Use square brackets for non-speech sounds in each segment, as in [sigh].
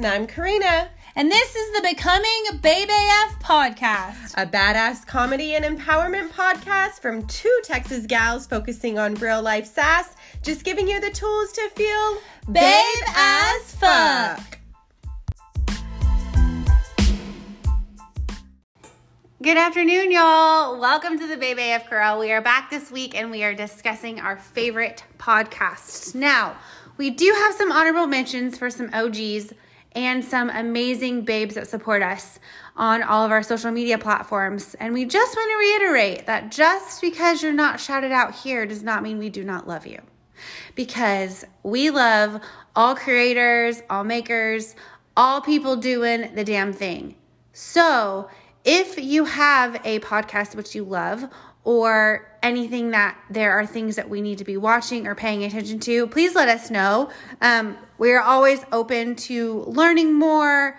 And I'm Karina. And this is the Becoming Babe AF podcast. A badass comedy and empowerment podcast from two Texas gals focusing on real life sass, just giving you the tools to feel Babe as fuck. Good afternoon, y'all. Welcome to the Babe AF Girl. We are back this week and we are discussing our favorite podcasts. Now, we do have some honorable mentions for some OGs and some amazing babes that support us on all of our social media platforms. And we just want to reiterate that just because you're not shouted out here does not mean we do not love you. Because we love all creators, all makers, all people doing the damn thing. So, if you have a podcast which you love or anything that there are things that we need to be watching or paying attention to, please let us know. Um, we are always open to learning more,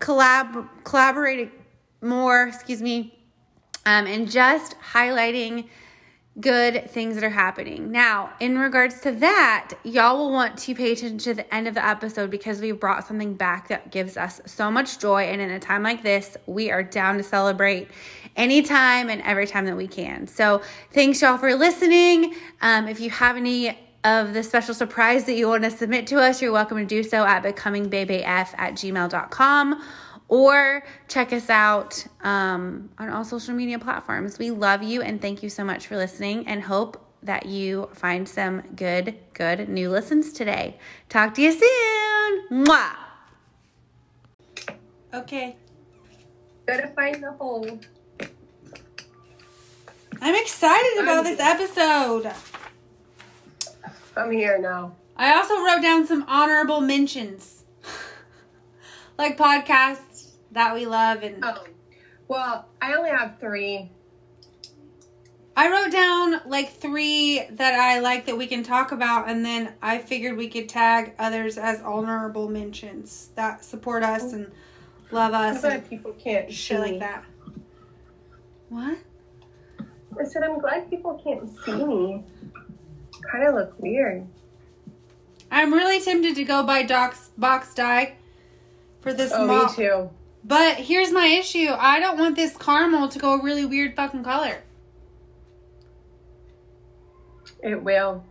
collab collaborating more, excuse me, um, and just highlighting good things that are happening. Now, in regards to that, y'all will want to pay attention to the end of the episode because we've brought something back that gives us so much joy. And in a time like this, we are down to celebrate anytime and every time that we can. So, thanks y'all for listening. Um, if you have any of the special surprise that you want to submit to us, you're welcome to do so at becomingbabeaf at gmail.com or check us out um, on all social media platforms. We love you and thank you so much for listening and hope that you find some good, good new listens today. Talk to you soon. Mwah. Okay. Gotta find the hole. I'm excited about this episode. I'm here now. I also wrote down some honorable mentions, [laughs] like podcasts that we love, and Oh, well, I only have three. I wrote down like three that I like that we can talk about, and then I figured we could tag others as honorable mentions that support us oh. and love I'm us glad and people can't shit like that. What? I said I'm glad people can't see me. Kind of look weird. I'm really tempted to go buy Doc's box dye for this Oh, mop. me too. But here's my issue. I don't want this caramel to go a really weird fucking color. It will.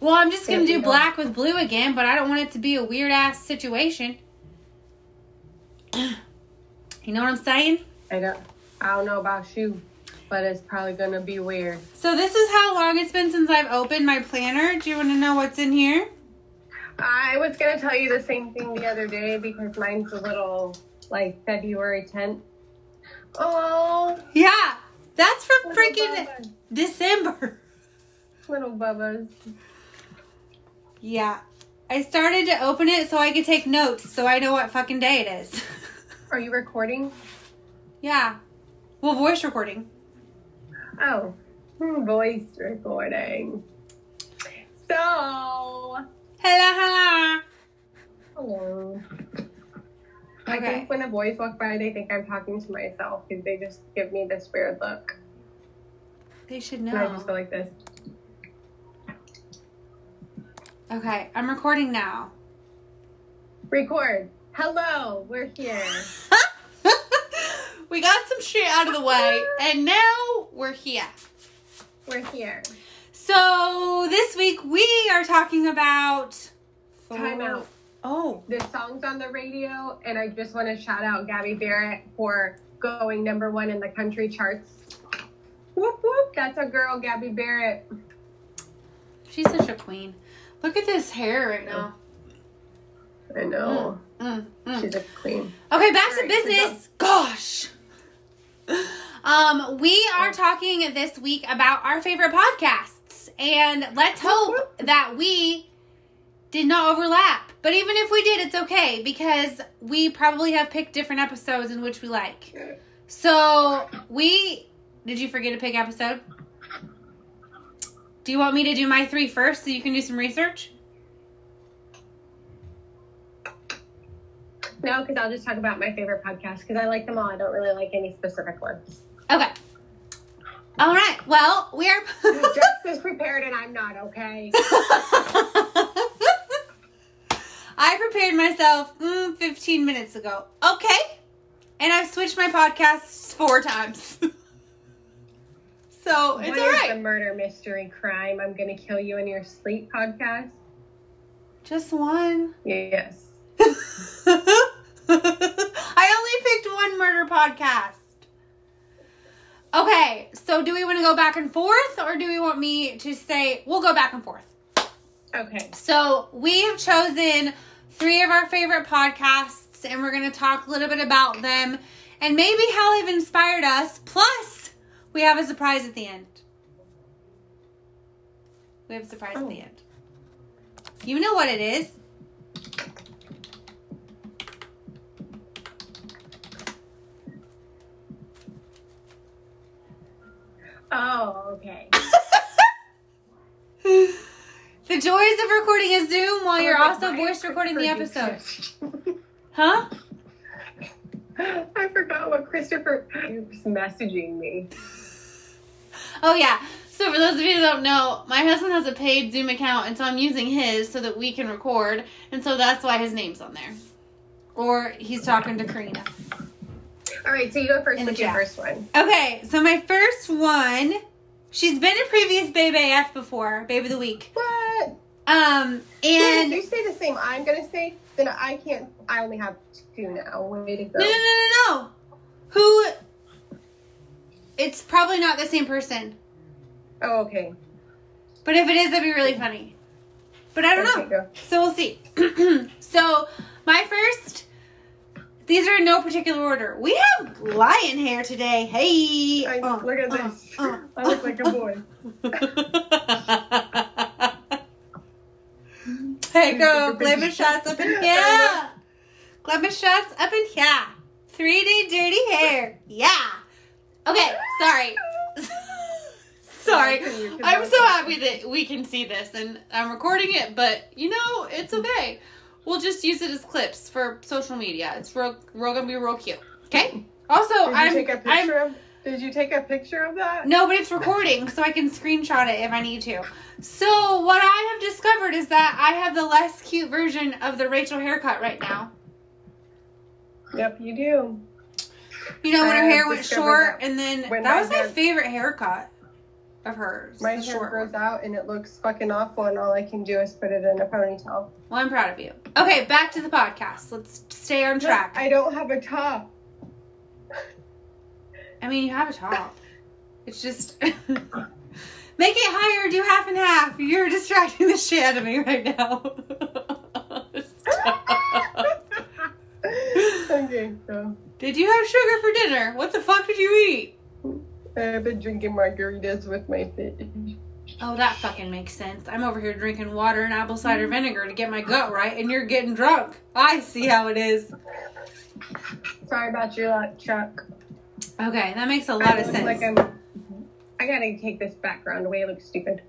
Well, I'm just gonna do you black with blue again, but I don't want it to be a weird ass situation. [clears throat] You know what I'm saying? I don't. I don't know about you, but it's probably gonna be weird. So this is how long it's been since I've opened my planner. Do you want to know what's in here? I was gonna tell you the same thing the other day because mine's a little like February 10th. Oh, Yeah, that's from little freaking Bubba's. December. little Bubba's. Yeah. I started to open it so I could take notes so I know what fucking day it is. [laughs] Are you recording? yeah. Well, voice recording. Oh, hmm, voice recording. So, Hello, hello. hello. I Okay. think when the boys walk by, they think I'm talking to myself because they just give me this weird look. They should know. And I just go like this. Okay, I'm recording now. Record. Hello, we're here. [laughs] we got some shit out of the way, and now we're here. We're here. So this week we are talking about Time out. Oh, This song's on the radio, and I just want to shout out Gabby Barrett for going number one in the country charts. Whoop whoop! That's a girl, Gabby Barrett. she's such a queen. Look at this hair right now. I know. Mm, mm. She's a queen. Okay, back to business. Gosh. Um, we are talking this week about our favorite podcasts, and let's hope that we did not overlap. But even if we did, it's okay because we probably have picked different episodes in which we like. So we did you forget to pick episode? Do you want me to do my three first so you can do some research? No, because I'll just talk about my favorite podcast because I like them all. I don't really like any specific ones. Okay. All right. Well, we are. [laughs] Jess is prepared and I'm not, okay? [laughs] I prepared myself mm, 15 minutes ago. Okay. And I've switched my podcasts four times. [laughs] so it's What all is the murder mystery crime? I'm gonna kill you in your sleep podcast. Just one. Yes. I only picked one murder podcast. Okay, so do we want to go back and forth or do we want me to say we'll go back and forth? Okay. So we have chosen three of our favorite podcasts and we're going to talk a little bit about them and maybe how they've inspired us. Plus, we have a surprise at the end. We have a surprise at the Oh. end. You know what it is? Oh, okay. [laughs] The joys of recording a Zoom while you're also voice recording the episode. Huh? I forgot what Christopher was messaging me. Oh yeah. So for those of you who don't know, my husband has a paid Zoom account, and so I'm using his so that we can record, and so that's why his name's on there. Or he's talking to Karina. All right, so you go first with your first one. Okay, so my first one, she's been a previous Babe AF before, Babe of the Week. What? Um, And you say the same I'm gonna say, then I can't. I only have two now. Way to go. no, no, no, no, no. Who? It's probably not the same person, Oh, okay. but if it is, that'd be really funny. But I don't know. Go. So we'll see. [clears throat] so my first, these are in no particular order. We have lion hair today. Hey, I, Uh, look at uh, this. uh, I look like a boy. [laughs] hey go. glamour shots up in here. Glamour shots up in here. 3D dirty hair. Yeah. Okay, sorry. [laughs] sorry. I'm so happy that we can see this and I'm recording it, but you know, it's okay. We'll just use it as clips for social media. It's real, real gonna be real cute. Okay? Also, Did you I'm, take a I'm picture of? Did you take a picture of that? no, but it's recording, so I can screenshot it if I need to. So what I have discovered is that I have the less cute version of the Rachel haircut right now. Yep, you do. You know when her hair went short that and then when that my was my favorite haircut of hers. My hair grows one. out and it looks fucking awful, and all I can do is put it in a ponytail. Well, I'm proud of you. Okay, back to the podcast. Let's stay on track. I don't have a top. I mean, you have a top. It's just [laughs] make it higher. Do half and half. You're distracting the shit out of me right now. [laughs] Okay, so Did you have sugar for dinner? What the fuck did you eat? I've been drinking margaritas with my fish. Oh, that fucking makes sense. I'm over here drinking water and apple cider vinegar to get my gut right, and you're getting drunk. I see how it is. Sorry about your luck, Chuck. Okay, that makes a lot I of sense. Like I'm, I gotta take this background away. It looks stupid.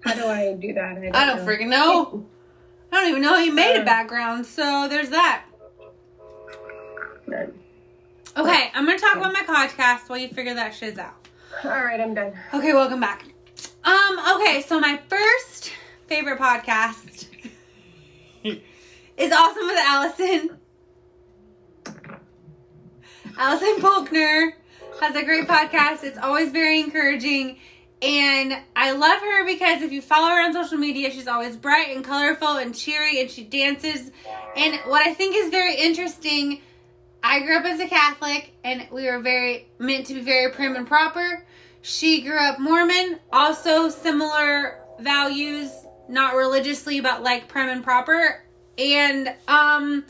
How do I do that? I don't, I don't know. freaking know. I don't even know how you made a Uh. background, so there's that. Okay, I'm gonna talk about my podcast while you figure that shit out. All right, I'm done. Okay, welcome back. Um, okay, so my first favorite podcast is Awesome with Allison. Allison Faulkner has a great podcast. It's always very encouraging. And I love her because if you follow her on social media, she's always bright and colorful and cheery and she dances. And what I think is very interesting, I grew up as a Catholic and we were very meant to be very prim and proper. She grew up Mormon, also similar values, not religiously, but like prim and proper. And um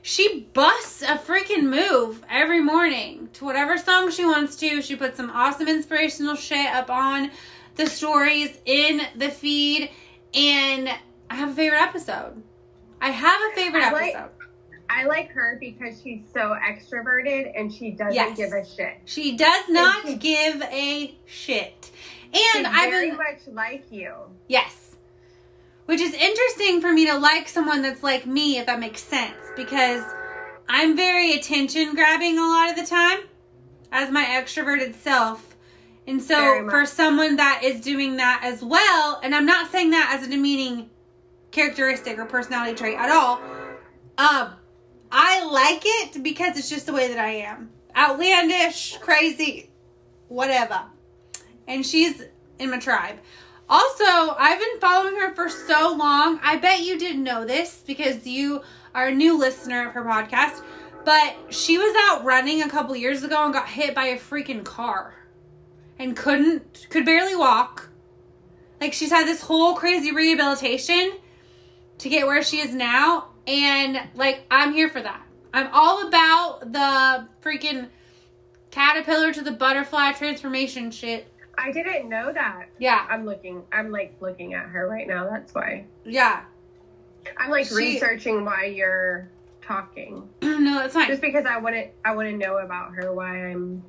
she busts a freaking move every morning to whatever song she wants to. She puts some awesome inspirational shit up on the stories in the feed. And I have a favorite episode. I have a favorite episode. I like her because she's so extroverted and she doesn't Yes. give a shit. She does not she- give a shit. And I've very been much like you. Yes. Which is interesting for me to like someone that's like me, if that makes sense, because I'm very attention grabbing a lot of the time as my extroverted self. And so for someone that is doing that as well, and I'm not saying that as a demeaning characteristic or personality trait at all, Um, I like it because it's just the way that I am. Outlandish, crazy, whatever. And she's in my tribe. Also, I've been following her for so long. I bet you didn't know this because you are a new listener of her podcast. But she was out running a couple years ago and got hit by a freaking car and couldn't, could barely walk. Like she's had this whole crazy rehabilitation to get where she is now. And like, I'm here for that. I'm all about the freaking caterpillar to the butterfly transformation shit. I didn't know that. Yeah. I'm looking. I'm like looking at her right now. That's why. Yeah. I'm like She- researching why you're talking. [clears throat] no, that's fine. Just because I want to. I want to know about her. Why I'm.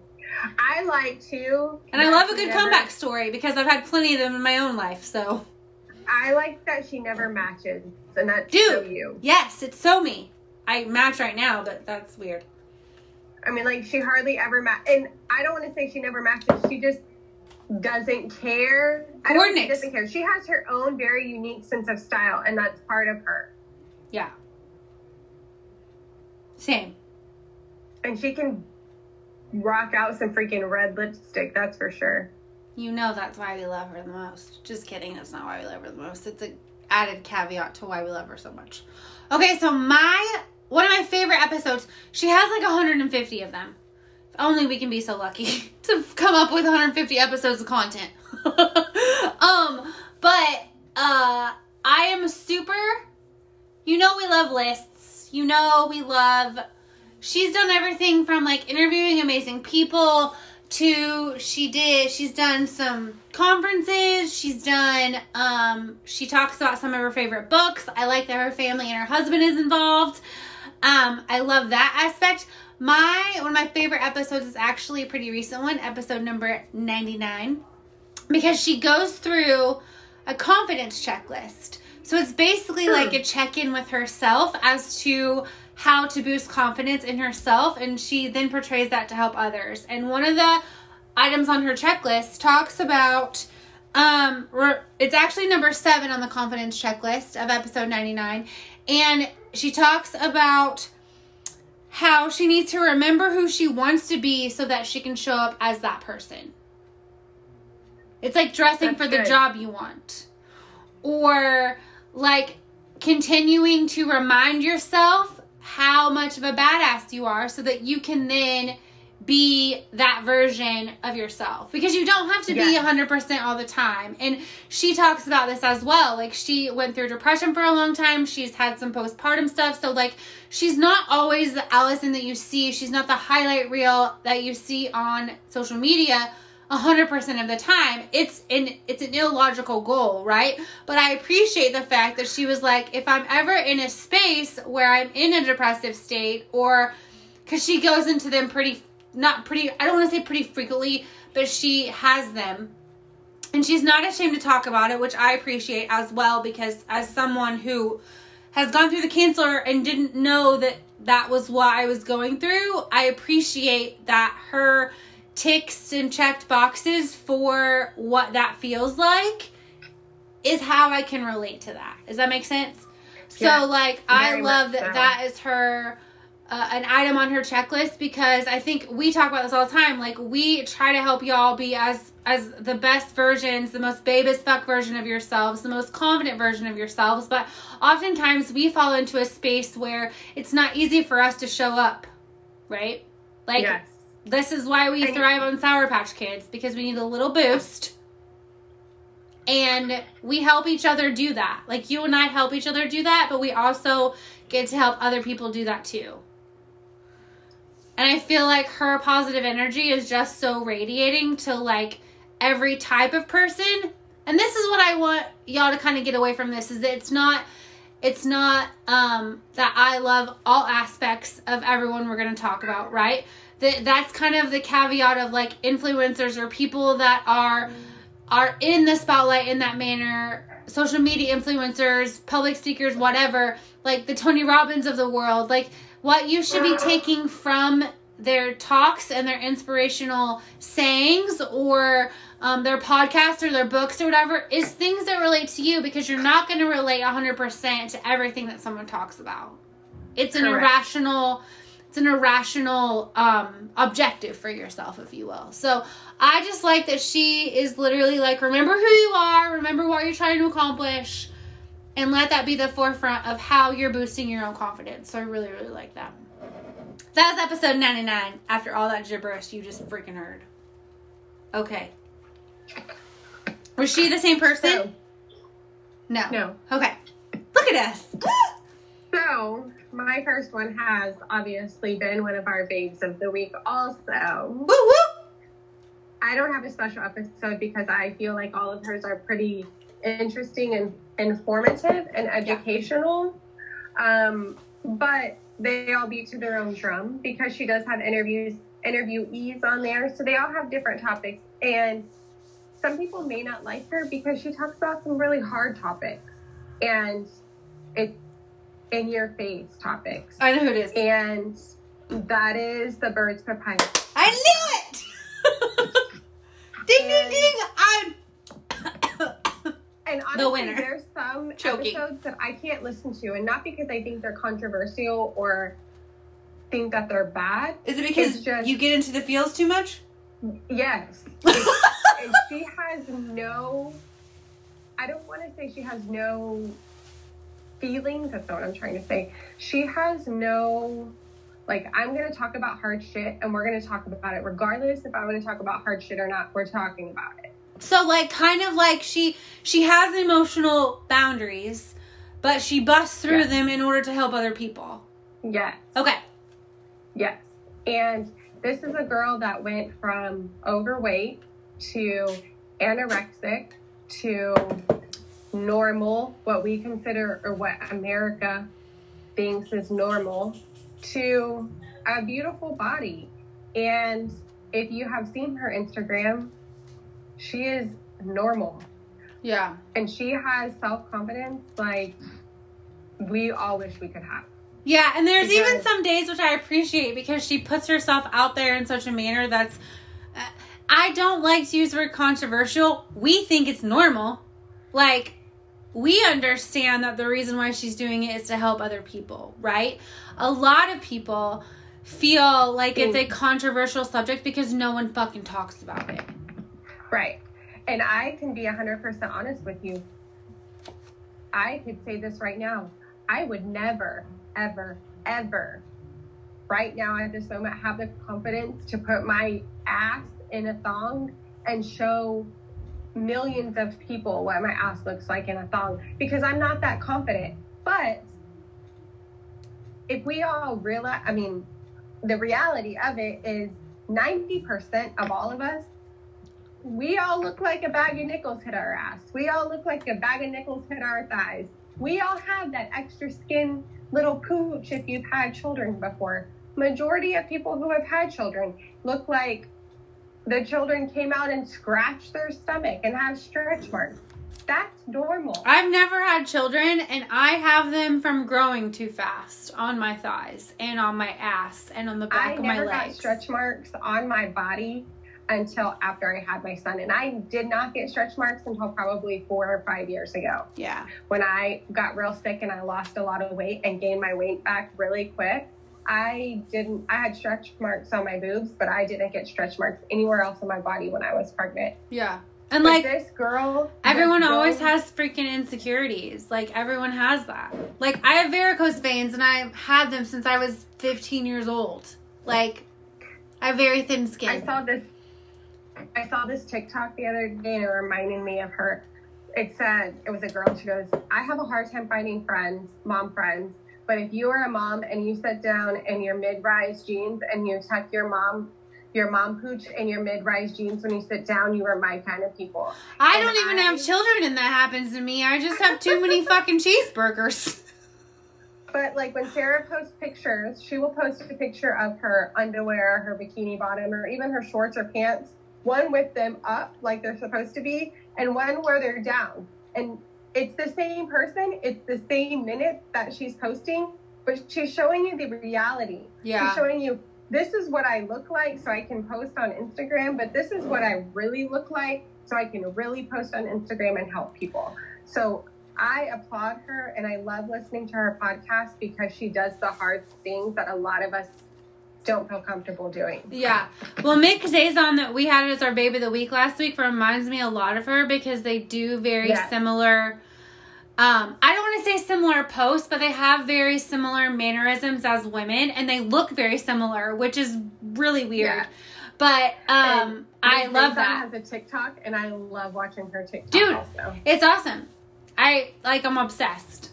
I like to. And I love a good never- comeback story because I've had plenty of them in my own life. So, I like that she never matches, and that's Dude. so you. yes, it's so me. I match right now, but that's weird. I mean, like she hardly ever match, and I don't want to say she never matches. She just doesn't care. I don't she doesn't care. She has her own very unique sense of style, and that's part of her. Yeah. Same. And she can rock out some freaking red lipstick. That's for sure. You know that's why we love her the most. Just kidding. That's not why we love her the most. It's a added caveat to why we love her so much. Okay, so my one of my favorite episodes. She has like 150 of them. If only we can be so lucky [laughs] to come up with 150 episodes of content. [laughs] um, but uh, I am super. You know we love lists. You know we love. She's done everything from like interviewing amazing people to she did she's done some conferences she's done um she talks about some of her favorite books i like that her family and her husband is involved um i love that aspect. My one of my favorite episodes is actually a pretty recent one episode number 99 because she goes through a confidence checklist. So it's basically like a check-in with herself as to how to boost confidence in herself and she then portrays that to help others. And one of the items on her checklist talks about um it's actually number seven on the confidence checklist of episode 99 and she talks about how she needs to remember who she wants to be so that she can show up as that person. It's like dressing That's for the job you want. Or like continuing to remind yourself how much of a badass you are so that you can then be that version of yourself. Because you don't have to be 100% all the time. And she talks about this as well. Like she went through depression for a long time. She's had some postpartum stuff. So like she's not always the allison that you see. She's not the highlight reel that you see on social media 100% of the time it's an it's an illogical goal right? But i appreciate the fact that she was like if i'm ever in a space where i'm in a depressive state or because she goes into them pretty not pretty i don't want to say pretty frequently but she has them. And she's not ashamed to talk about it which i appreciate as well because as someone who has gone through the cancer and didn't know that that was what i was going through i appreciate that her ticks and checked boxes for what that feels like is how i can relate to that does that make sense so Yeah, like i love that so. that is her uh, an item on her checklist because I think we talk about this all the time. Like we try to help y'all be as as the best versions, the most babe as fuck version of yourselves, the most confident version of yourselves. But oftentimes we fall into a space where it's not easy for us to show up, right? Like yes. This is why we And- thrive on Sour Patch Kids because we need a little boost. And we help each other do that. Like you and I help each other do that, but we also get to help other people do that too. And I feel like her positive energy is just so radiating to like every type of person. And this is what I want y'all to kind of get away from this is that it's not it's not um that I love all aspects of everyone we're going to talk about, right? That that's kind of the caveat of like influencers or people that are are in the spotlight in that manner, social media influencers, public speakers, whatever, like the Tony Robbins of the world, like what you should be taking from their talks and their inspirational sayings or um, their podcasts or their books or whatever is things that relate to you because you're not going to relate 100% to everything that someone talks about. It's an Correct. irrational it's an irrational um objective for yourself if you will. So I just like that she is literally like remember who you are, remember what you're trying to accomplish and let that be the forefront of how you're boosting your own confidence. So I really really like that. That was episode 99 after all that gibberish you just freaking heard. Okay. Was she the same person? So, No. no. Okay. Look at us. [gasps] [laughs] So, my first one has obviously been one of our babes of the week, also. woo woo. I don't have a special episode because I feel like all of hers are pretty interesting and informative and educational. Um, but they all beat to their own drum because she does have interviews, interviewees on there. So they all have different topics. And some people may not like her because she talks about some really hard topics and it's in your face topics. I know who it is. And that is the Birds Papaya. I knew it. [laughs] ding ding ding. I'm And honestly, The winner. there's some Choking. episodes that I can't listen to, and not because I think they're controversial or think that they're bad. Is it because just- you get into the feels too much? Yes, [laughs] she has no. I don't want to say she has no feelings. That's not what I'm trying to say. She has no. Like, I'm going to talk about hard shit, and we're going to talk about it regardless if I want to talk about hard shit or not. We're talking about it. So like kind of like she she has emotional boundaries, but she busts through Yeah. them in order to help other people. Yes. Okay. Yes. And this is a girl that went from overweight to anorexic to normal, what we consider or what America thinks is normal, to a beautiful body. And if you have seen her Instagram, she is normal Yeah. and she has self confidence like we all wish we could have. Yeah, and there's even some days which I appreciate because she puts herself out there in such a manner that's. Uh, I don't like to use the word controversial. We think it's normal. Like, we understand that the reason why she's doing it is to help other people, right? A lot of people feel like it's a mm. controversial subject because no one fucking talks about it. Right. And I can be 100% honest with you. I could say this right now. I would never, ever, ever, right now at this moment, have the confidence to put my ass in a thong and show millions of people what my ass looks like in a thong because I'm not that confident. But if we all realize, I mean, the reality of it is 90% of all of us we all look like a bag of nickels hit our ass. We all look like a bag of nickels hit our thighs. We all have that extra skin little pooch if you've had children before. Majority of people who have had children look like the children came out and scratched their stomach and have stretch marks. That's normal. I've never had children, and I have them from growing too fast on my thighs and on my ass and on the back I of my legs. I never got stretch marks on my body until after I had my son. And I did not get stretch marks until probably four or five years ago. Yeah. when I got real sick and I lost a lot of weight and gained my weight back really quick, I didn't, I had stretch marks on my boobs, but I didn't get stretch marks anywhere else in my body when I was pregnant. Yeah. And But like this girl, everyone was always has freaking insecurities. Like everyone has that. Like I have varicose veins and I've had them since I was 15 years old. Like I have very thin skin. I skin. saw this, I saw this TikTok the other day and it reminded me of her. It said, it was a girl, she goes, I have a hard time finding friends, mom friends. But if you are a mom and you sit down in your mid-rise jeans and you tuck your mom, your mom pooch in your mid-rise jeans when you sit down, you are my kind of people. I and don't even I- have children and that happens to me. I just have too many fucking cheeseburgers. [laughs] But like when Sarah posts pictures, she will post a picture of her underwear, her bikini bottom, or even her shorts or pants, one with them up like they're supposed to be, and one where they're down. And it's the same person, it's the same minute that she's posting, but she's showing you the reality. Yeah. She's showing you this is what I look like so I can post on Instagram, but this is what I really look like so I can really post on Instagram and help people. So I applaud her and I love listening to her podcast because she does the hard things that a lot of us don't feel comfortable doing. Yeah. Well, Mik Zazon that we had as our baby of the week last week reminds me a lot of her because they do very Yes. similar. Um, I don't want to say similar posts, but they have very similar mannerisms as women, and they look very similar, which is really weird. Yeah. But um, I love that. Has a TikTok, and I love watching her TikTok. Dude. also. It's awesome. I like. I'm obsessed.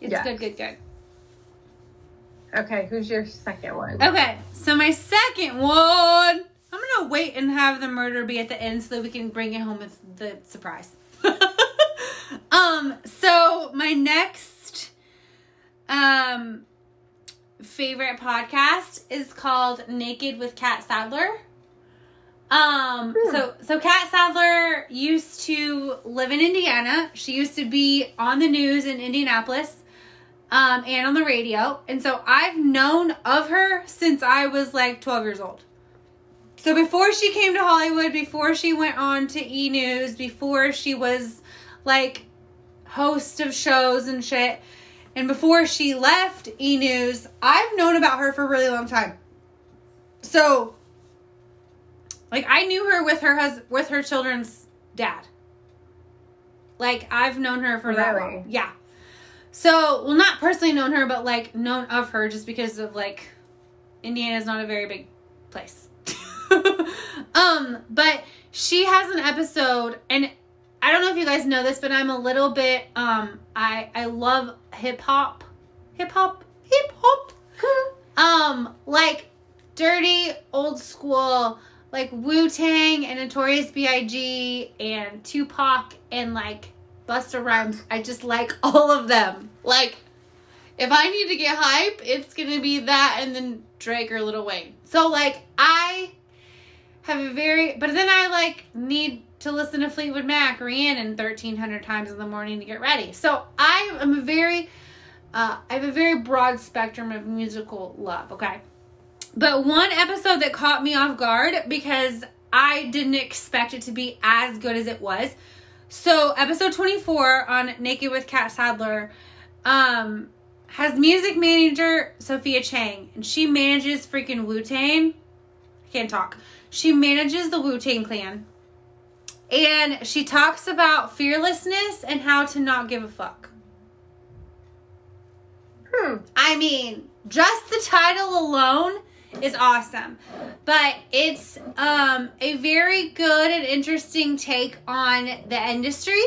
It's Yes. good, good, good. Okay, who's your second one? Okay, so my second one, I'm gonna wait and have the murder be at the end so that we can bring it home with the surprise. [laughs] um, so my next um favorite podcast is called Naked with Catt Sadler. Um, Hmm. so so Catt Sadler used to live in Indiana. She used to be on the news in Indianapolis um, and on the radio. And so I've known of her since I was like 12 years old. So before she came to Hollywood, before she went on to E News, before she was like host of shows and shit, and before she left E News, I've known about her for a really long time. So, like, I knew her with her with her children's dad. Like, I've known her for that long. Yeah. So, well, not personally known her, but like known of her just because of like Indiana's not a very big place. [laughs] um, but she has an episode, and I don't know if you guys know this, but I'm a little bit um, I I love hip hop, hip hop, hip hop. [laughs] um, like dirty old school, like Wu Tang and Notorious B.I.G. and Tupac and like Busta Rhymes. I just like [laughs] all of them. Like, if I need to get hype, it's gonna be that and then Drake or Lil Wayne. So like, I have a very, but then I like need to listen to Fleetwood Mac, Rhiannon, thirteen hundred times in the morning to get ready. So I am a very, uh, I have a very broad spectrum of musical love. Okay. But one episode that caught me off guard because I didn't expect it to be as good as it was. So, episode 24 on Naked with Catt Sadler um, has music manager Sophia Chang, and she manages freaking Wu Tang. I can't talk. She manages the Wu Tang clan. And she talks about fearlessness and how to not give a fuck. Hmm. I mean, just the title alone is awesome. But it's um a very good and interesting take on the industry.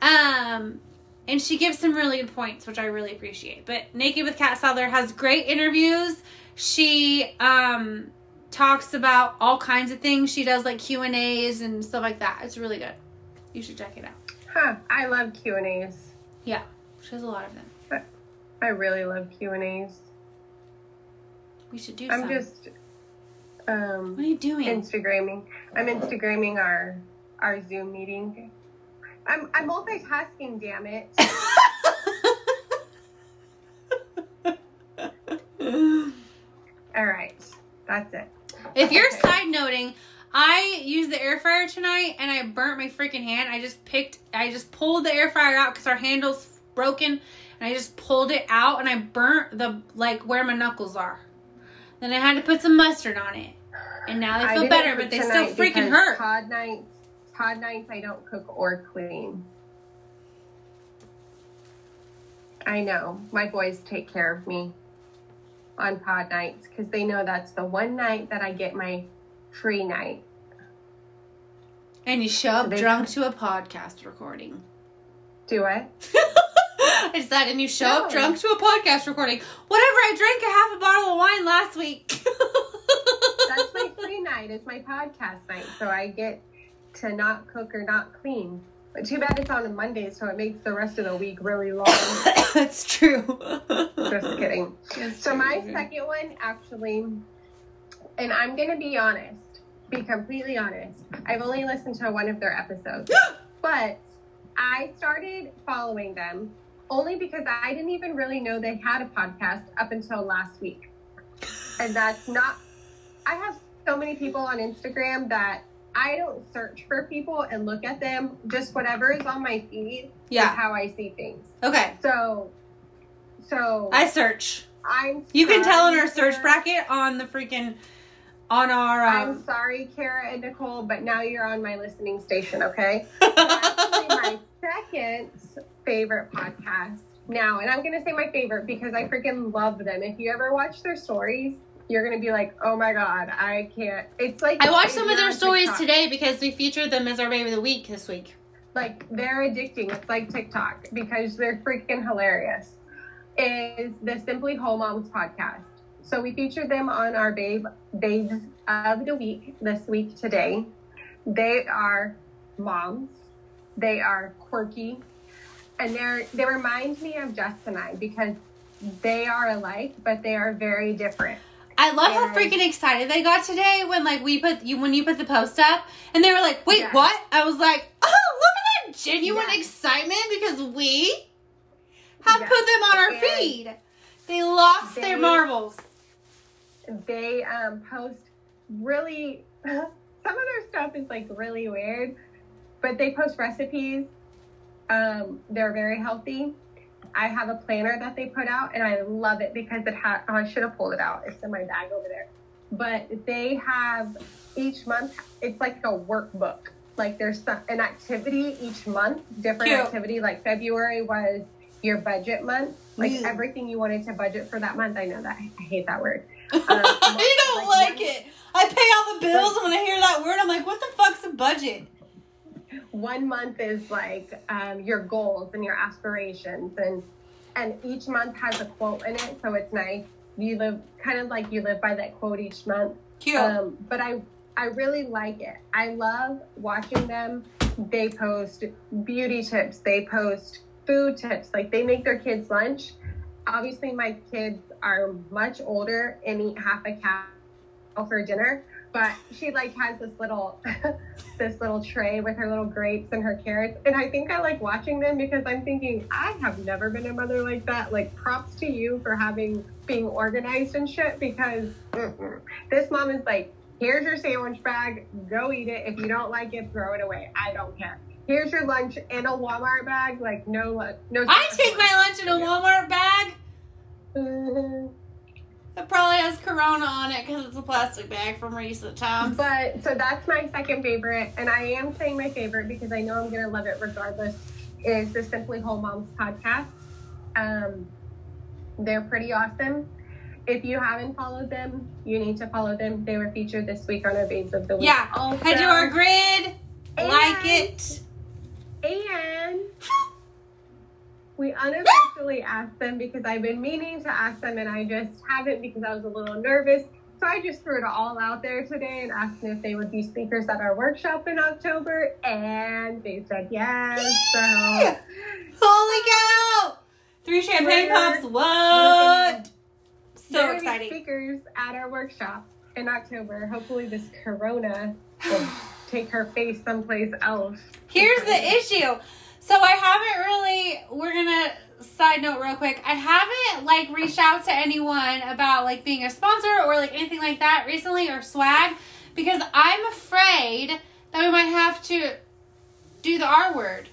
Um and she gives some really good points, which I really appreciate. But Naked with Catt Sadler has great interviews. She um talks about all kinds of things. She does like Q and A's and stuff like that. It's really good. You should check it out. Huh. I love Q and A's. Yeah, she has a lot of them. I really love Q and A's. We should do I'm some. just um what are you doing? Instagramming. I'm Instagramming our our Zoom meeting. I'm I'm multitasking. Damn it. [laughs] All right, that's it. If you're Okay. side noting, I used the air fryer tonight and I burnt my freaking hand. I just picked, I just pulled the air fryer out because our handle's broken, and I just pulled it out and I burnt the like where my knuckles are. Then I had to put some mustard on it, and now they feel better, but they still freaking hurt. Pod nights, pod nights. I don't cook or clean. I know my boys take care of me on pod nights because they know that's the one night that I get my free night. And you show up They- drunk to a podcast recording. Do it. [laughs] [laughs] I said, and you show up drunk to a podcast recording. Whatever, I drank a half a bottle of wine last week. [laughs] That's my free night. It's my podcast night, so I get to not cook or not clean. But too bad it's on a Monday, so it makes the rest of the week really long. [coughs] That's true. Just kidding. That's So true. my second one actually, and I'm gonna be honest, be completely honest. I've only listened to one of their episodes, [gasps] but I started following them only because I didn't even really know they had a podcast up until last week, and that's not. I have so many people on Instagram that I don't search for people and look at them. Just whatever is on my feed Yeah. is how I see things. Okay. So, so I search. I'm. You can tell in our search bracket on the freaking on our I'm um sorry, Kara and Nicole, but now you're on my listening station. Okay. [laughs] So actually, my second favorite podcast now, and I'm gonna say my favorite because I freaking love them. If you ever watch their stories, you're gonna be like, "Oh my god, I can't." It's like I watched some of their stories TikTok, today because we featured them as our baby of the week this week. Like they're addicting. It's like TikTok because they're freaking hilarious. Is the Simply Whole Moms podcast? So we featured them on our babe babes of the week this week today. They are moms. They are quirky, and they're they remind me of and I because they are alike, but they are very different. I love how freaking excited they got today when like we put you when you put the post up and they were like, "Wait, Yeah. what?" I was like, "Oh, look at that genuine Yeah. excitement because we have Yeah. put them on our And feed. They lost their marbles." they um, post really [laughs] some of their stuff is like really weird but they post recipes um, they're very healthy. I have a planner that they put out and i love it because it has oh, i should have pulled it out. It's in my bag over there. But they have each month it's like a workbook. Like there's some, an activity each month different Cute. activity. Like february was your budget month. Like Ew. everything you wanted to budget for that month i know that i hate that word. [laughs] I don't like like it. I pay all the bills, and when I hear that word, I'm like, "What the fuck's a budget?" One month is like um, your goals and your aspirations and and each month has a quote in it so it's nice. You live kind of like you live by that quote each month. Cute. um, but i i really like it. I love watching them. They post beauty tips. They post food tips. Like they make their kids lunch. Obviously my kids are much older and eat half a cow for dinner but she like has this little [laughs] this little tray with her little grapes and her carrots. And i think i like watching them because i'm thinking i have never been a mother like that. Like props to you for having being organized and shit because mm-mm. this mom is like here's your sandwich bag. Go eat it. If you don't like it throw it away. I don't care. Here's your lunch in a walmart bag. Like no no I take my lunch in a Walmart bag. [laughs] It probably has Corona on it because it's a plastic bag from recent times. But so that's my second favorite, and I am saying my favorite because I know I'm gonna love it regardless. Is the Simply Whole Moms podcast? Um, they're pretty awesome. If you haven't followed them, you need to follow them. They were featured this week on our Babes of the Week. Yeah, also, I do our grid. like it. And we unofficially asked them because I've been meaning to ask them and I just haven't because I was a little nervous. So I just threw it all out there today and asked them if they would be speakers at our workshop in October, and they said yes. So Holy cow! Three champagne pops. What? So they're gonna be exciting. Speakers at our workshop in October. Hopefully, this Corona will [sighs] take her face someplace else. Here's the issue. So I haven't really. We're gonna side note real quick. I haven't like reached out to anyone about like being a sponsor or like anything like that recently or swag because I'm afraid that we might have to do the R word.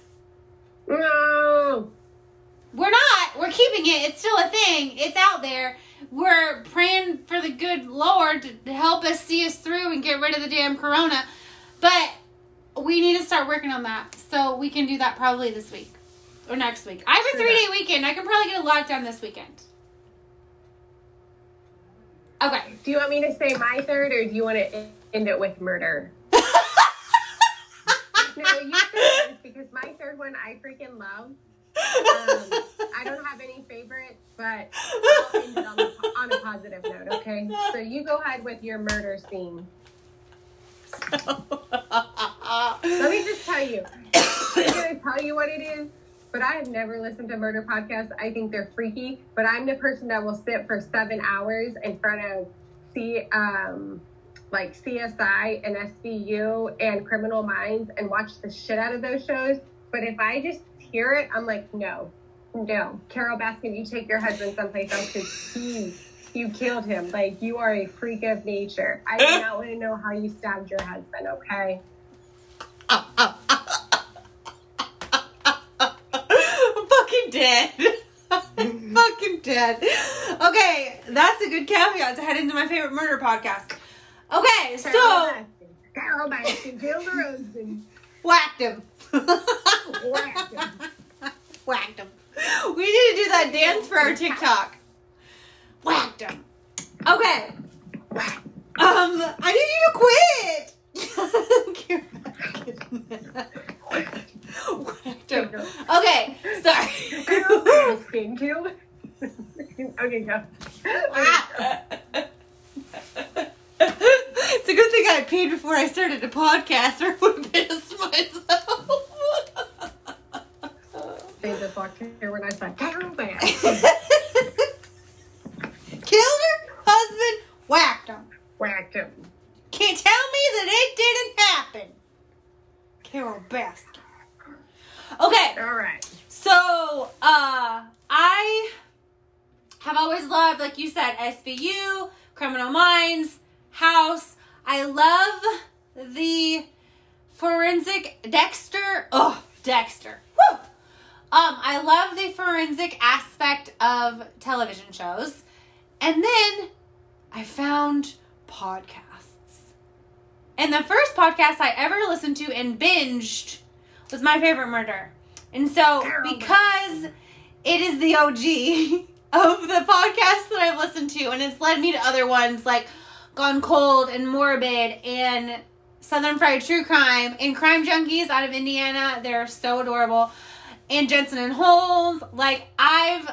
No. We're not. We're keeping it. It's still a thing. It's out there. We're praying for the good Lord to- to help us see us through and get rid of the damn corona. But we need to start working on that. So we can do that probably this week or next week. I have a three day weekend. I can probably get a lot done this weekend. Okay. Do you want me to say my third, or do you want to end it with murder? [laughs] No, you yours because my third one I freaking love. Um, I don't have any favorites, but I'll end it on, a, on a positive note, okay? So you go ahead with your murder scene. [laughs] Let me just tell you. I'm going to tell you what it is, but I have never listened to murder podcasts. I think they're freaky, but I'm the person that will sit for seven hours in front of see um like CSI and SVU and Criminal Minds and watch the shit out of those shows. But if I just hear it, I'm like, no, no. Carole Baskin, you take your husband someplace else because he, you killed him. Like, you are a freak of nature. I do not want to know how you stabbed your husband, okay? I'm [laughs] fucking dead. I'm [laughs] fucking dead. Okay, that's a good caveat to head into my favorite murder podcast. Okay, so Carole Baskin killed her husband. whacked him. Whacked him. [laughs] Whacked him. We need to do that dance for our TikTok. Whacked him. Okay. Um, I need you to quit. Whacked him. [laughs] Okay, sorry. Baskin killed. okay, go. it's a good thing I paid before I started the podcast, or I [laughs] would have pissed myself. Say the fuck here when I said Carole [laughs] Baskin. Killed her husband, whacked him. Whacked him. Can't tell me that it didn't happen. Carole Baskin. Okay, All right. so uh I have always loved, like you said, SVU, Criminal Minds, House. I love the forensic Dexter. Oh, Dexter. Woo! Um, I love the forensic aspect of television shows. And then I found podcasts. And the first podcast I ever listened to and binged was my favorite murder. And so, because it is the OG [laughs] of the podcasts that I've listened to, and it's led me to other ones like Gone Cold and Morbid and Southern Fried True Crime and Crime Junkies out of Indiana. They're so adorable. And Jensen and Holmes. Like, I've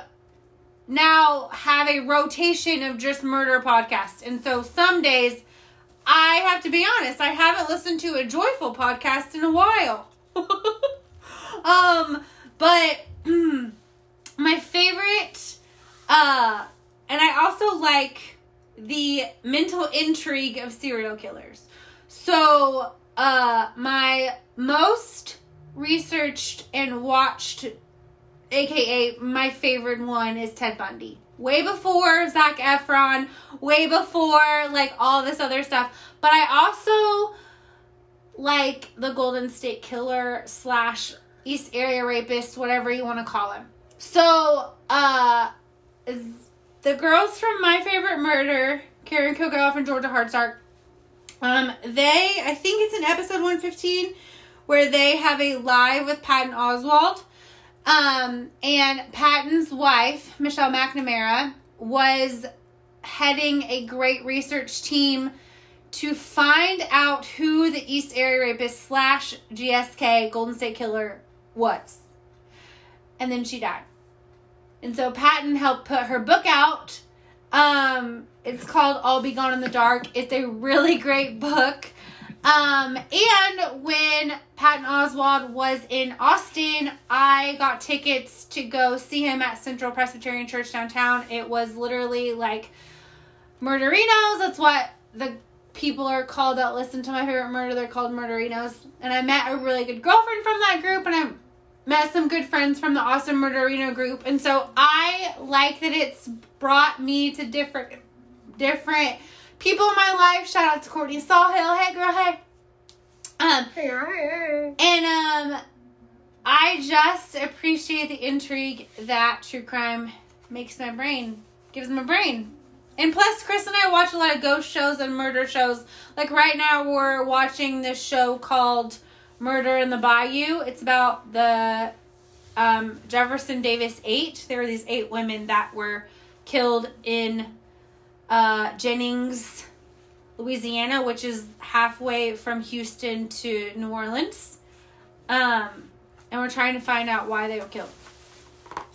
now have a rotation of just murder podcasts. And so some days I have to be honest, I haven't listened to a joyful podcast in a while. [laughs] um, but [clears throat] my favorite uh and I also like the mental intrigue of serial killers. So, uh my most researched and watched aka my favorite one is Ted Bundy. Way before Zac Efron, way before like all this other stuff. But I also like the Golden State Killer slash East Area Rapist, whatever you want to call him. So, uh, the girls from My Favorite Murder, Karen Kilgariff and Georgia Hardstark, um, they, I think it's in episode 115 where they have a live with Patton Oswalt. Um, and Patton's wife, Michelle McNamara, was heading a great research team to find out who the East Area Rapist slash GSK Golden State Killer was. And then she died. And so Patton helped put her book out. Um, it's called I'll Be Gone in the Dark. It's a really great book. Um, and when Patton Oswalt was in Austin, I got tickets to go see him at Central Presbyterian Church downtown. It was literally like murderinos. That's what the people are called that listen to my favorite murder. They're called murderinos. And I met a really good girlfriend from that group, and I met some good friends from the Awesome Murderino group. And so I like that it's brought me to different different people in my life. Shout out to Courtney Sawhill. Hey girl, hey. Um Hey, hey. and um I just appreciate the intrigue that true crime makes my brain gives my brain. And plus Chris and I watch a lot of ghost shows and murder shows. Like right now we're watching this show called Murder in the Bayou. It's about the um, Jefferson Davis eight. There were these eight women that were killed in uh, Jennings, Louisiana, which is halfway from Houston to New Orleans. Um, and we're trying to find out why they were killed.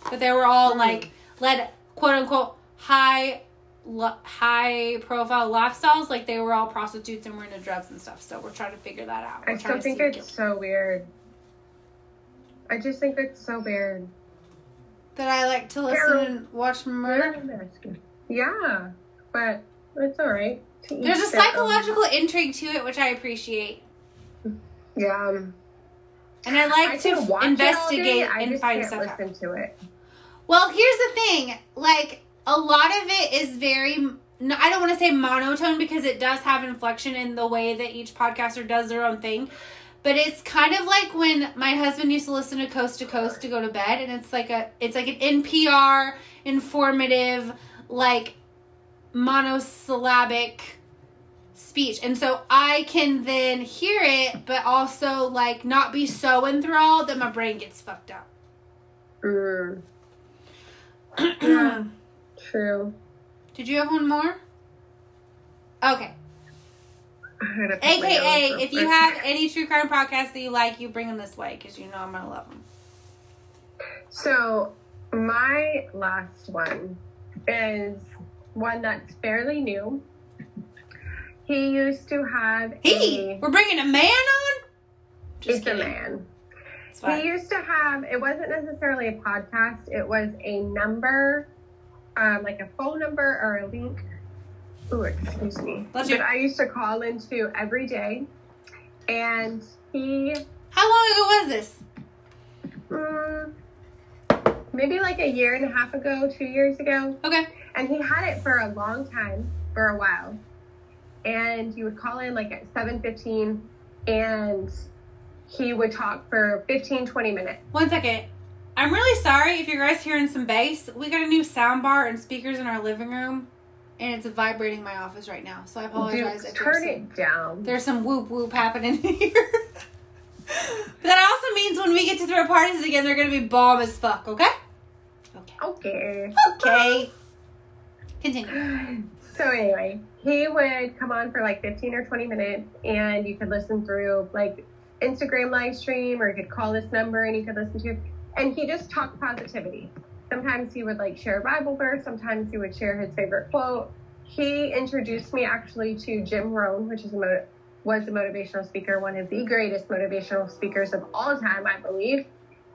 But they were all like led quote unquote high lo- high profile lifestyles. Like they were all prostitutes and were into drugs and stuff. So we're trying to figure that out. I We're still trying to think see who it's killed- so weird. I just think it's so weird. that I like to listen Carol. and watch murder. Yeah, but it's all right. There's a their own. psychological intrigue to it, which I appreciate. Yeah. um, And I like I to can watch it all investigate I and just find can't stuff out. listen to it. Well, here's the thing. Like, a lot of it is very, no, I don't want to say monotone because it does have inflection in the way that each podcaster does their own thing. but it's kind of like when my husband used to listen to Coast to Coast to go to bed, and it's like a it's like an NPR informative like monosyllabic speech. And so I can then hear it, but also like not be so enthralled that my brain gets fucked up. Mm. [clears throat] yeah, true. Did you have one more? Okay. I had to put my AKA, if you have any true crime podcasts that you like, you bring them this way because you know I'm gonna love them. So, my last one is one that's fairly new. He used to have He, a. we're bringing a man on. Just It's a man. It's He used to have, it wasn't necessarily a podcast, it was a number, um, like a phone number or a link. Ooh, excuse me. Bless that you. I used to call into every day. And he, How long ago was this? mm, maybe like a year and a half ago, two years ago, Okay. and he had it for a long time, for a while. And you would call in like at 7.15 and he would talk for 15, 20 minutes. One second. I'm really sorry if you guys hearing some bass. We got a new sound bar and speakers in our living room, and it's vibrating my office right now. So I apologize. Dude, if turn some- it down. There's some whoop whoop happening [laughs] here. but that also means when we get to throw parties again, they're gonna be bomb as fuck. Okay. Okay. Okay. Okay. Continue. [sighs] So anyway, he would come on for like 15 or 20 minutes and you could listen through like Instagram live stream or you could call this number and you could listen to and he just talked positivity. Sometimes he would like share a Bible verse, sometimes he would share his favorite quote. He introduced me actually to Jim Rohn, which is a was a motivational speaker, one of the greatest motivational speakers of all time, I believe.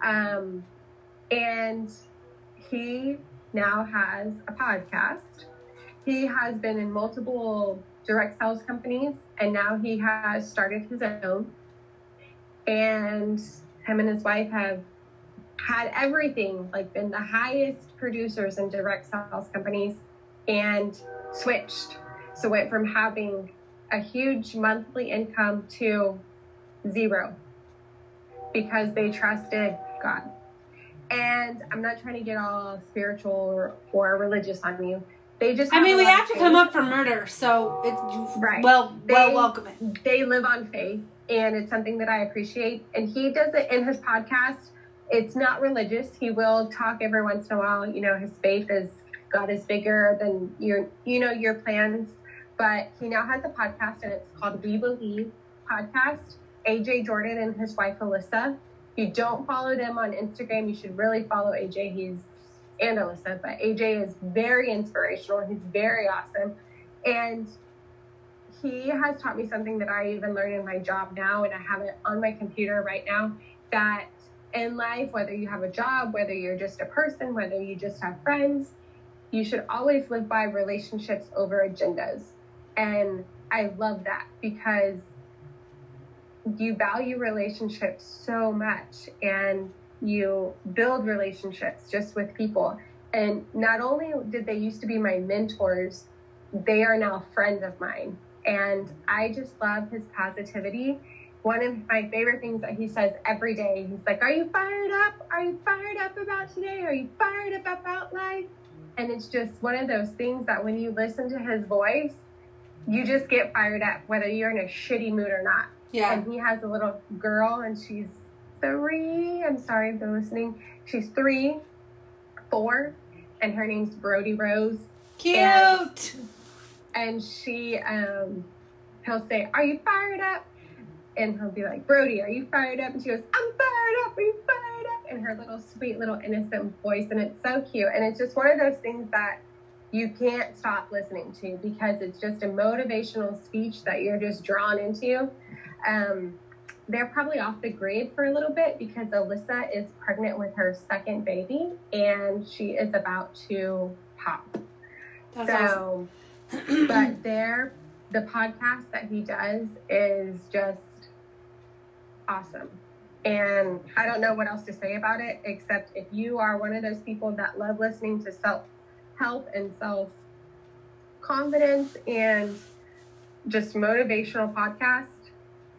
Um, and he now has a podcast. He has been in multiple direct sales companies and now he has started his own. And him and his wife have had everything, like been the highest producers in direct sales companies and switched. So went from having a huge monthly income to zero because they trusted God. And I'm not trying to get all spiritual or, or religious on you. They just I mean, we have to come up for murder, so it's Right. well, well, welcome it. they live on faith and it's something that I appreciate. And he does it in his podcast. It's not religious. He will talk every once in a while. You know, his faith is God is bigger than your, you know, your plans. But he now has a podcast and it's called We Believe Podcast. AJ Jordan and his wife Alyssa. If you don't follow them on Instagram, you should really follow AJ. He's and Alyssa, but AJ is very inspirational. He's very awesome. And he has taught me something that I even learned in my job now, and I have it on my computer right now. That in life, whether you have a job, whether you're just a person, whether you just have friends, you should always live by relationships over agendas. And I love that because you value relationships so much and you build relationships just with people. And not only did they used to be my mentors, they are now friends of mine. And I just love his positivity. One of my favorite things that he says every day, he's like, Are you fired up? Are you fired up about today? Are you fired up about life? And it's just one of those things that when you listen to his voice, you just get fired up, whether you're in a shitty mood or not. Yeah. And he has a little girl, and she's three. I'm sorry if they're listening. She's three, four, and her name's Brody Rose. Cute. And she, um, he'll say, "Are you fired up?" And he'll be like, "Brody, are you fired up?" And she goes, "I'm fired up. Are you fired up?" In her little sweet little innocent voice, and it's so cute. And it's just one of those things that you can't stop listening to because it's just a motivational speech that you're just drawn into. Um, they're probably off the grid for a little bit because Alyssa is pregnant with her second baby and she is about to pop. That's awesome. so, but there, the podcast that he does is just awesome. And I don't know what else to say about it except if you are one of those people that love listening to self help and self confidence and just motivational podcast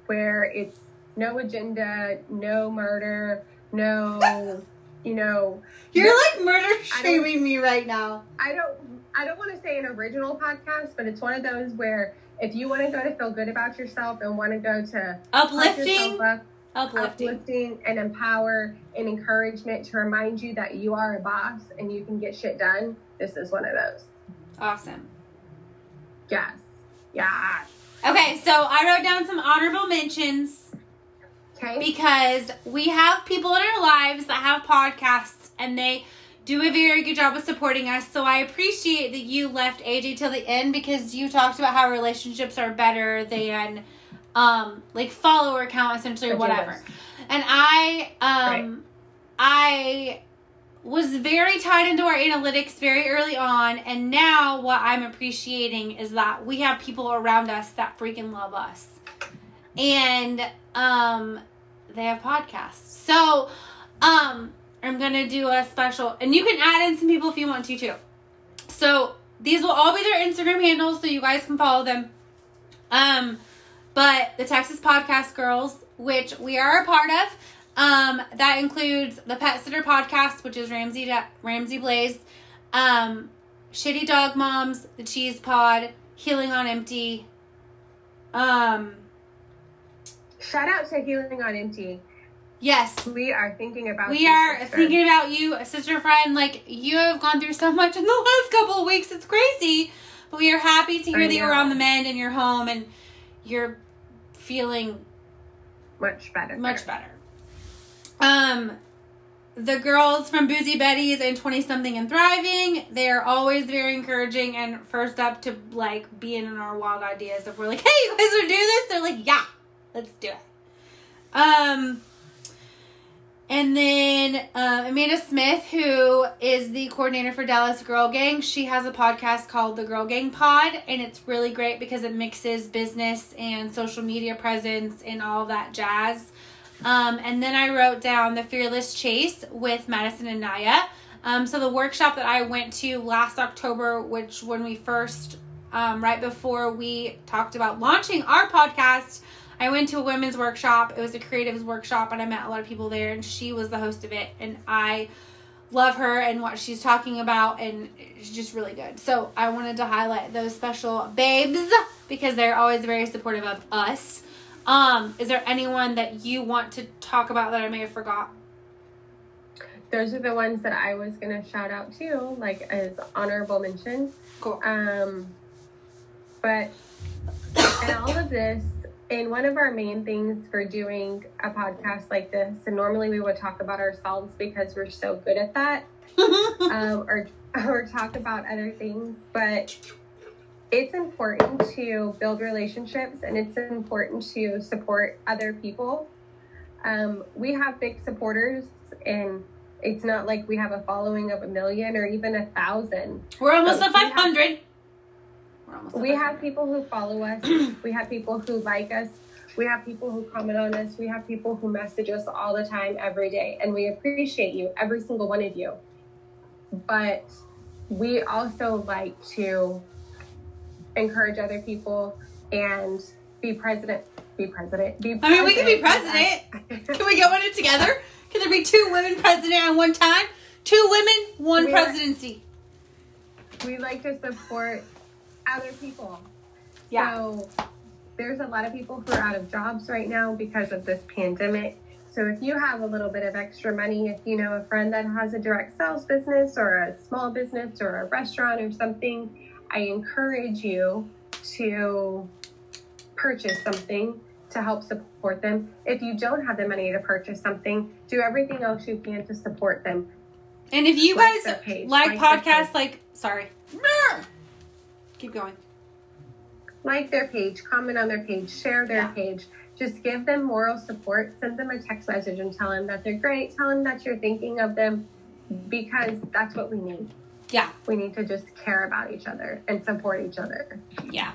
where it's no agenda, no murder, no, [laughs] you know. You're no- like murder shaming me right now. I don't I don't want to say an original podcast, but it's one of those where if you want to go to feel good about yourself and want to go to Uplifting. yourself up, Uplifting. uplifting and empower and encouragement to remind you that you are a boss and you can get shit done, this is one of those. Awesome. Yes. Yeah. Okay, so I wrote down some honorable mentions Okay. because we have people in our lives that have podcasts and they do a very good job of supporting us. So I appreciate that you left AJ till the end because you talked about how relationships are better than um like follower count essentially or whatever. And I um I was very tied into our analytics very early on and now what I'm appreciating is that we have people around us that freaking love us. And um they have podcasts. So um I'm going to do a special and you can add in some people if you want to too. So these will all be their Instagram handles so you guys can follow them. Um but the Texas Podcast Girls, which we are a part of, um, that includes the Pet Sitter Podcast, which is Ramsey Ramsey Blaze, um, Shitty Dog Moms, the Cheese Pod, Healing on Empty. Um, Shout out to Healing on Empty. Yes, We are thinking about you. we are sister. thinking about you, sister friend. Like you have gone through so much in the [laughs] last couple of weeks. It's crazy, but we are happy to hear that you're on the mend and you're home and you're feeling much better. much better. Um, the girls from Boozy Betty's and Twenty Something and Thriving, they're always very encouraging and first up to like being in our wild ideas. If we're like, [laughs] "Hey, you guys want to do this?" They're like, "Yeah, let's do it." Um. And then uh, Amanda Smith, who is the coordinator for Dallas Girl Gang, she has a podcast called The Girl Gang Pod, and it's really great because it mixes business and social media presence and all that jazz. Um, and then I wrote down The Fearless Chase with Madison and Naya. Um, so the workshop that I went to last October, which when we first, um, right before we talked about launching our podcast, I went to a women's workshop. It was a creatives workshop, and I met a lot of people there, and she was the host of it. And I love her and what she's talking about, and it's just really good. So I wanted to highlight those special babes because they're always very supportive of us. Um, is there anyone that you want to talk about that I may have forgot? Those are the ones that I was gonna shout out too, like as honorable mention. Cool. Um, but in all of this, and one of our main things for doing a podcast like this, and normally we would talk about ourselves because we're so good at that, [laughs] um, or or talk about other things, but it's important to build relationships and it's important to support other people. Um, we have big supporters, and it's not like we have a following of a million or even a thousand. We're almost So at have- 500. We're almost We have 500. people who follow us. [clears throat] we have people who like us. We have people who comment on us. We have people who message us all the time, every day. And we appreciate you, every single one of you. But we also like to encourage other people and be president. Be president. Be president. I mean, we can be president. Can we get one together? Can there be two women president at one time? Two women, one We are- presidency. we like to support other people. Yeah. So there's a lot of people who are out of jobs right now because of this pandemic. So if you have a little bit of extra money, if you know a friend that has a direct sales business or a small business or a restaurant or something, I encourage you to purchase something to help support them. If you don't have the money to purchase something, do everything else you can to support them. And if you Like guys page, like like podcasts, page. like sorry, keep going. like their page, comment on their page, share their Yeah. page. Just give them moral support. Send them a text message and tell them that they're great. Tell them that you're thinking of them because that's what we need. Yeah, We need to just care about each other and support each other. yeah.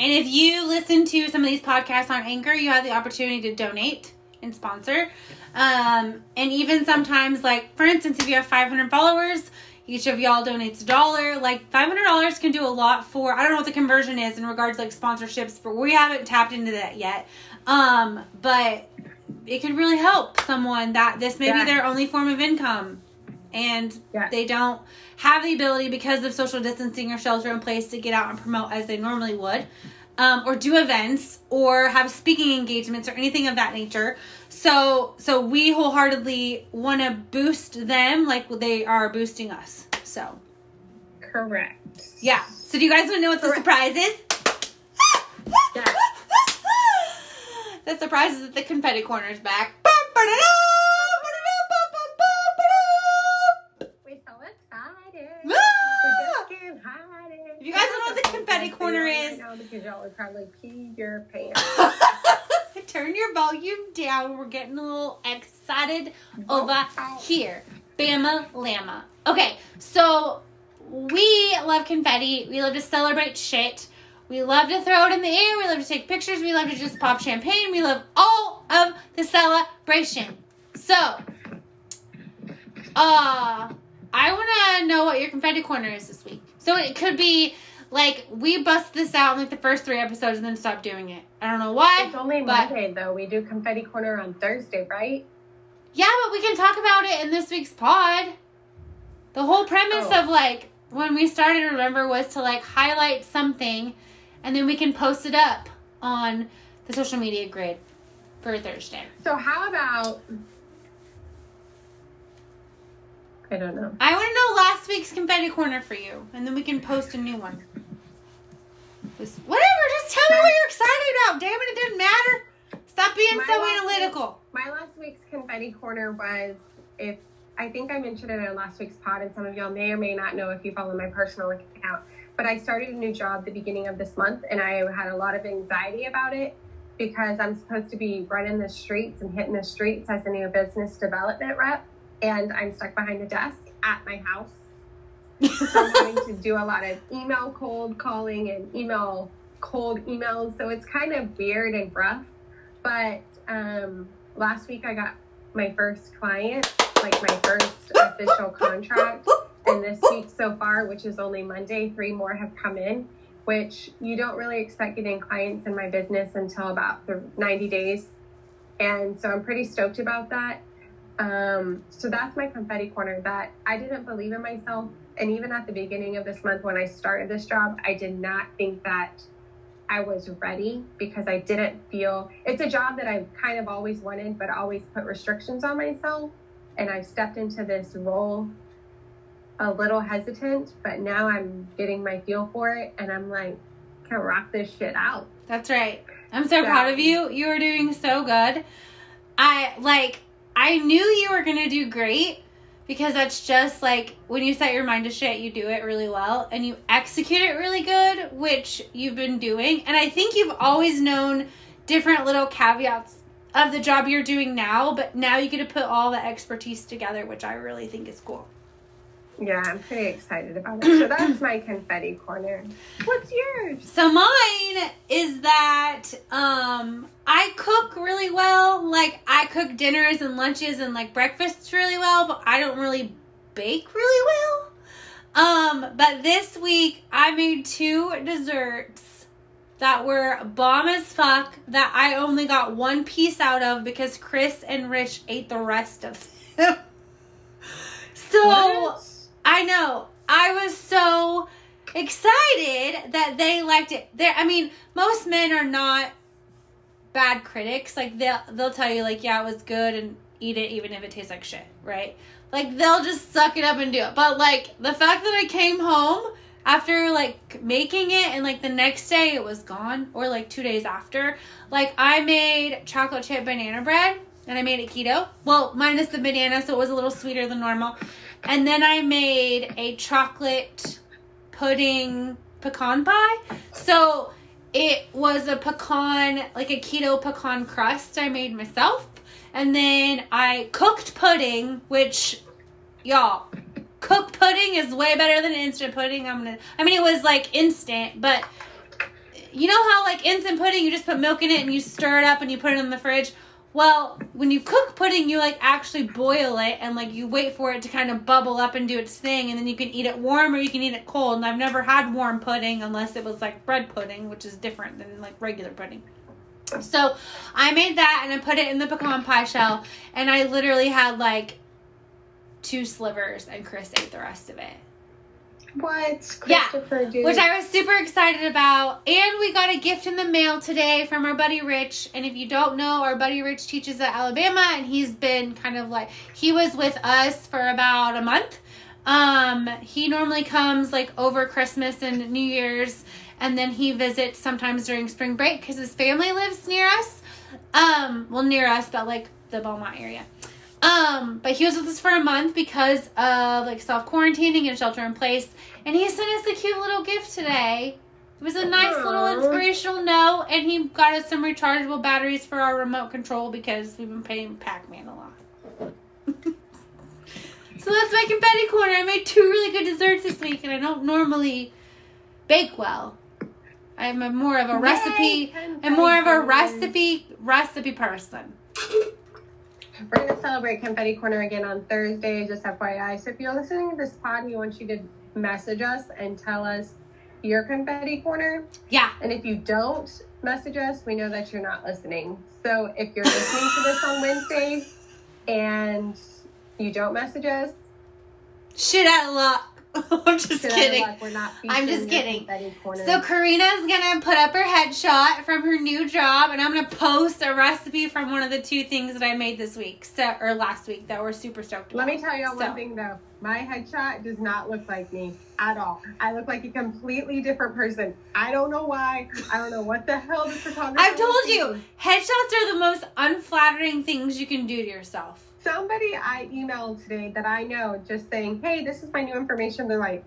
And if you listen to some of these podcasts on Anchor, you have the opportunity to donate and sponsor. Um, and even sometimes, like for instance, if you have 500 followers, each of y'all donates a dollar. Like $500 can do a lot for. I don't know what the conversion is in regards to like sponsorships, but we haven't tapped into that yet. Um, but it could really help someone that this may be their only form of income and Yes. they don't have the ability because of social distancing or shelter in place to get out and promote as they normally would um, or do events or have speaking engagements or anything of that nature. So so we wholeheartedly want to boost them like they are boosting us so. Correct. yeah. So do you guys want to know what the Correct. surprise is? [laughs] The surprise is that the confetti corner is back. We're you guys don't know what the confetti corner Right is- now because y'all would probably pee your pants. [laughs] Turn your volume down. We're getting a little excited over here. Bama Llama. Okay, so we love confetti. We love to celebrate shit. We love to throw it in the air. We love to take pictures. We love to just pop champagne. We love all of the celebration. So, uh, I want to know what your confetti corner is this week. So it could be like we bust this out in like the first three episodes and then stop doing it. I don't know why. It's only but- Monday though. We do confetti corner on Thursday, right? Yeah, but we can talk about it in this week's pod. The whole premise Oh. of like when we started, remember, was to like highlight something and then we can post it up on the social media grid for Thursday. So how about? I don't know. I want to know last week's confetti corner for you, and then we can post a new one. Just- whatever, just tell me what you're excited about. Damn it, it didn't matter. Stop being My so analytical. My last week's confetti corner was if I think I mentioned it in last week's pod, and some of y'all may or may not know if you follow my personal account. But I started a new job the beginning of this month, and I had a lot of anxiety about it because I'm supposed to be running the streets and hitting the streets as a new business development rep, and I'm stuck behind a desk at my house. [laughs] So I'm having to do a lot of email cold calling and email cold emails. So it's kind of weird and rough. But um, last week I got my first client, like my first [laughs] official contract. And this week so far, which is only Monday, three more have come in, which you don't really expect getting clients in my business until about 90 days. And so I'm pretty stoked about that. Um, so that's my confetti corner that I didn't believe in myself. And even at the beginning of this month, when I started this job, I did not think that I was ready because I didn't feel it's a job that I kind of always wanted, but always put restrictions on myself. And I've stepped into this role a little hesitant, but now I'm getting my feel for it and I'm like, can rock this shit out. That's right. I'm so Yeah. proud of you. You are doing so good. I like I knew you were going to do great because that's just like when you set your mind to shit, you do it really well and you execute it really good, which you've been doing. And I think you've always known different little caveats of the job you're doing now, but now you get to put all the expertise together, which I really think is cool. Yeah, I'm pretty excited about it. So that's my confetti corner. What's yours? So mine is that um I cook really well. Like I cook dinners and lunches and like breakfasts really well, but I don't really bake really well. Um but this week I made two desserts that were bomb as fuck that I only got one piece out of because Chris and Rich ate the rest of them. [laughs] so What? I know. I was so excited that they liked it. There I mean, most men are not bad critics. Like they'll they'll tell you like, yeah, it was good and eat it even if it tastes like shit, right? Like they'll just suck it up and do it. But like the fact that I came home after like making it and like the next day it was gone or like 2 days after, like I made chocolate chip banana bread and I made it keto. Well, minus the banana so it was a little sweeter than normal. And then I made a chocolate pudding pecan pie. So it was a pecan, like a keto pecan crust I made myself. And then I cooked pudding, which, y'all, cooked pudding is way better than instant pudding. I'm gonna, I mean, it was like instant, but you know how like instant pudding, you just put milk in it and you stir it up and you put it in the fridge? Well, when you cook pudding, you like actually boil it and like you wait for it to kind of bubble up and do its thing, and then you can eat it warm or you can eat it cold. And I've never had warm pudding unless it was like bread pudding, which is different than like regular pudding. So I made that and I put it in the pecan pie shell, and I literally had like two slivers, and Chris ate the rest of it. What? Yeah, Christopher, dude. Which I was super excited about. And we got a gift in the mail today from our buddy Rich. And if you don't know, our buddy Rich teaches at Alabama and he's been kind of like he was with us for about a month. Um, he normally comes like over Christmas and New Year's and then he visits sometimes during spring break because his family lives near us. Um, well near us, but like the Beaumont area. Um, but he was with us for a month because of like self quarantining and shelter in place. And he sent us a cute little gift today. It was a nice little inspirational note, and he got us some rechargeable batteries for our remote control because we've been playing Pac Man a lot. [laughs] so that's my confetti corner. I made two really good desserts this week, and I don't normally bake well. I'm a more of a Yay, recipe. I'm more of a recipe recipe person. We're gonna celebrate Confetti Corner again on Thursday, just FYI. So if you're listening to this pod, we want you to message us and tell us your Confetti Corner. Yeah. And if you don't message us, we know that you're not listening. So if you're listening to this on Wednesday and you don't message us, Shit out of luck. [laughs] I'm just of kidding. not I'm just kidding. So Karina's gonna put up her headshot from her new job, and I'm gonna post a recipe from one of the two things that I made this week, so or last week that we're super stoked about. Let me tell you So- one thing though. My headshot does not look like me at all. I look like a completely different person. I don't know why. I don't know what the hell this photographer. I've told you, headshots are the most unflattering things you can do to yourself. Somebody I emailed today that I know just saying, "Hey, this is my new information." They're like,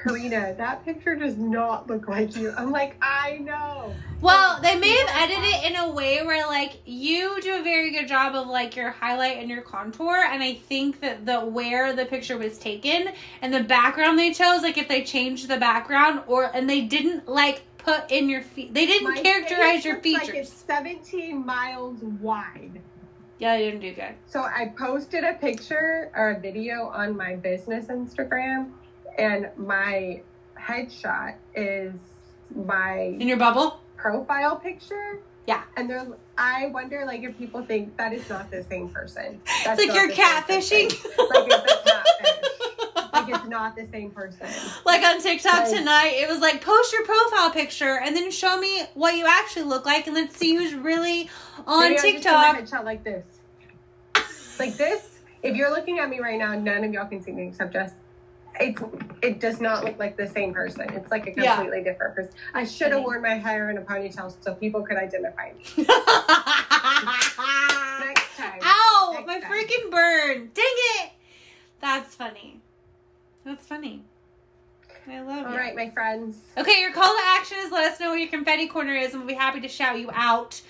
"Karina, [laughs] that picture does not look like you." I'm like, "I know." Well, they may have edited it in a way where like you do a very good job of like your highlight and your contour, and I think that the where the picture was taken and the background they chose, like if they changed the background or and they didn't like put in your feet, they didn't My characterize your looks Like features. it's 17 miles wide. Yeah, they didn't do good. So I posted a picture or a video on my business Instagram, and my headshot is my In your bubble, profile picture. Yeah. And they're I wonder like if people think that is not the same person. That's it's like you're catfishing. Like it's a catfish. Like it's not the same person. Like on TikTok Like- tonight, it was like post your profile picture and then show me what you actually look like, and let's see who's really on Maybe I'll just do TikTok. headshot like this. Like this. If you're looking at me right now, none of y'all can see me except just it's it does not look like the same person. It's like a Yeah. completely different person. I should have worn my hair in a ponytail so people could identify me. [laughs] Next time. Ow! Next my time. freaking burn! Dang it! That's funny. That's funny. I love All it. right, my friends. Okay, your call to action is let us know where your confetti corner is, and we'll be happy to shout you out.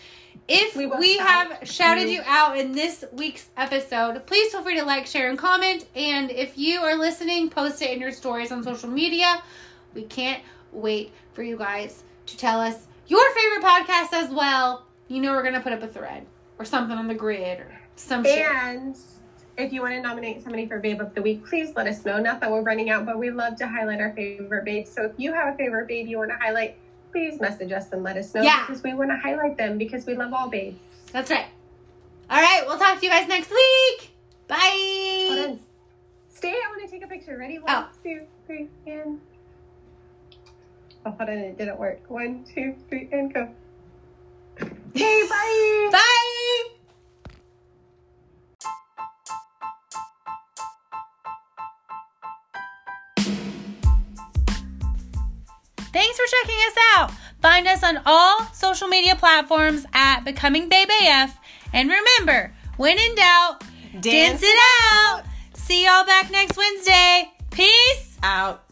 If We we, have shouted you. you out in this week's episode, please feel free to like, share, and comment. And if you are listening, post it in your stories on social media. We can't wait for you guys to tell us your favorite podcast as well. You know, we're gonna put up a thread or something on the grid or some shit. If you want to nominate somebody for Babe of the Week, please let us know. Not that we're running out, but we love to highlight our favorite babes. So if you have a favorite babe you want to highlight, please message us and let us know Yeah. because we want to highlight them because we love all babes. That's right. All right, we'll talk to you guys next week. Hold Bye. on. Stay. I want to take a picture. Ready? One, Oh. two, three, and. Oh, hold on. It didn't work. One, two, three, and go. [laughs] Okay, bye. Bye. Thanks for checking us out. Find us on all social media platforms at Becoming Babe AF. And remember, when in doubt, dance, it out. See y'all back next Wednesday. Peace. Out.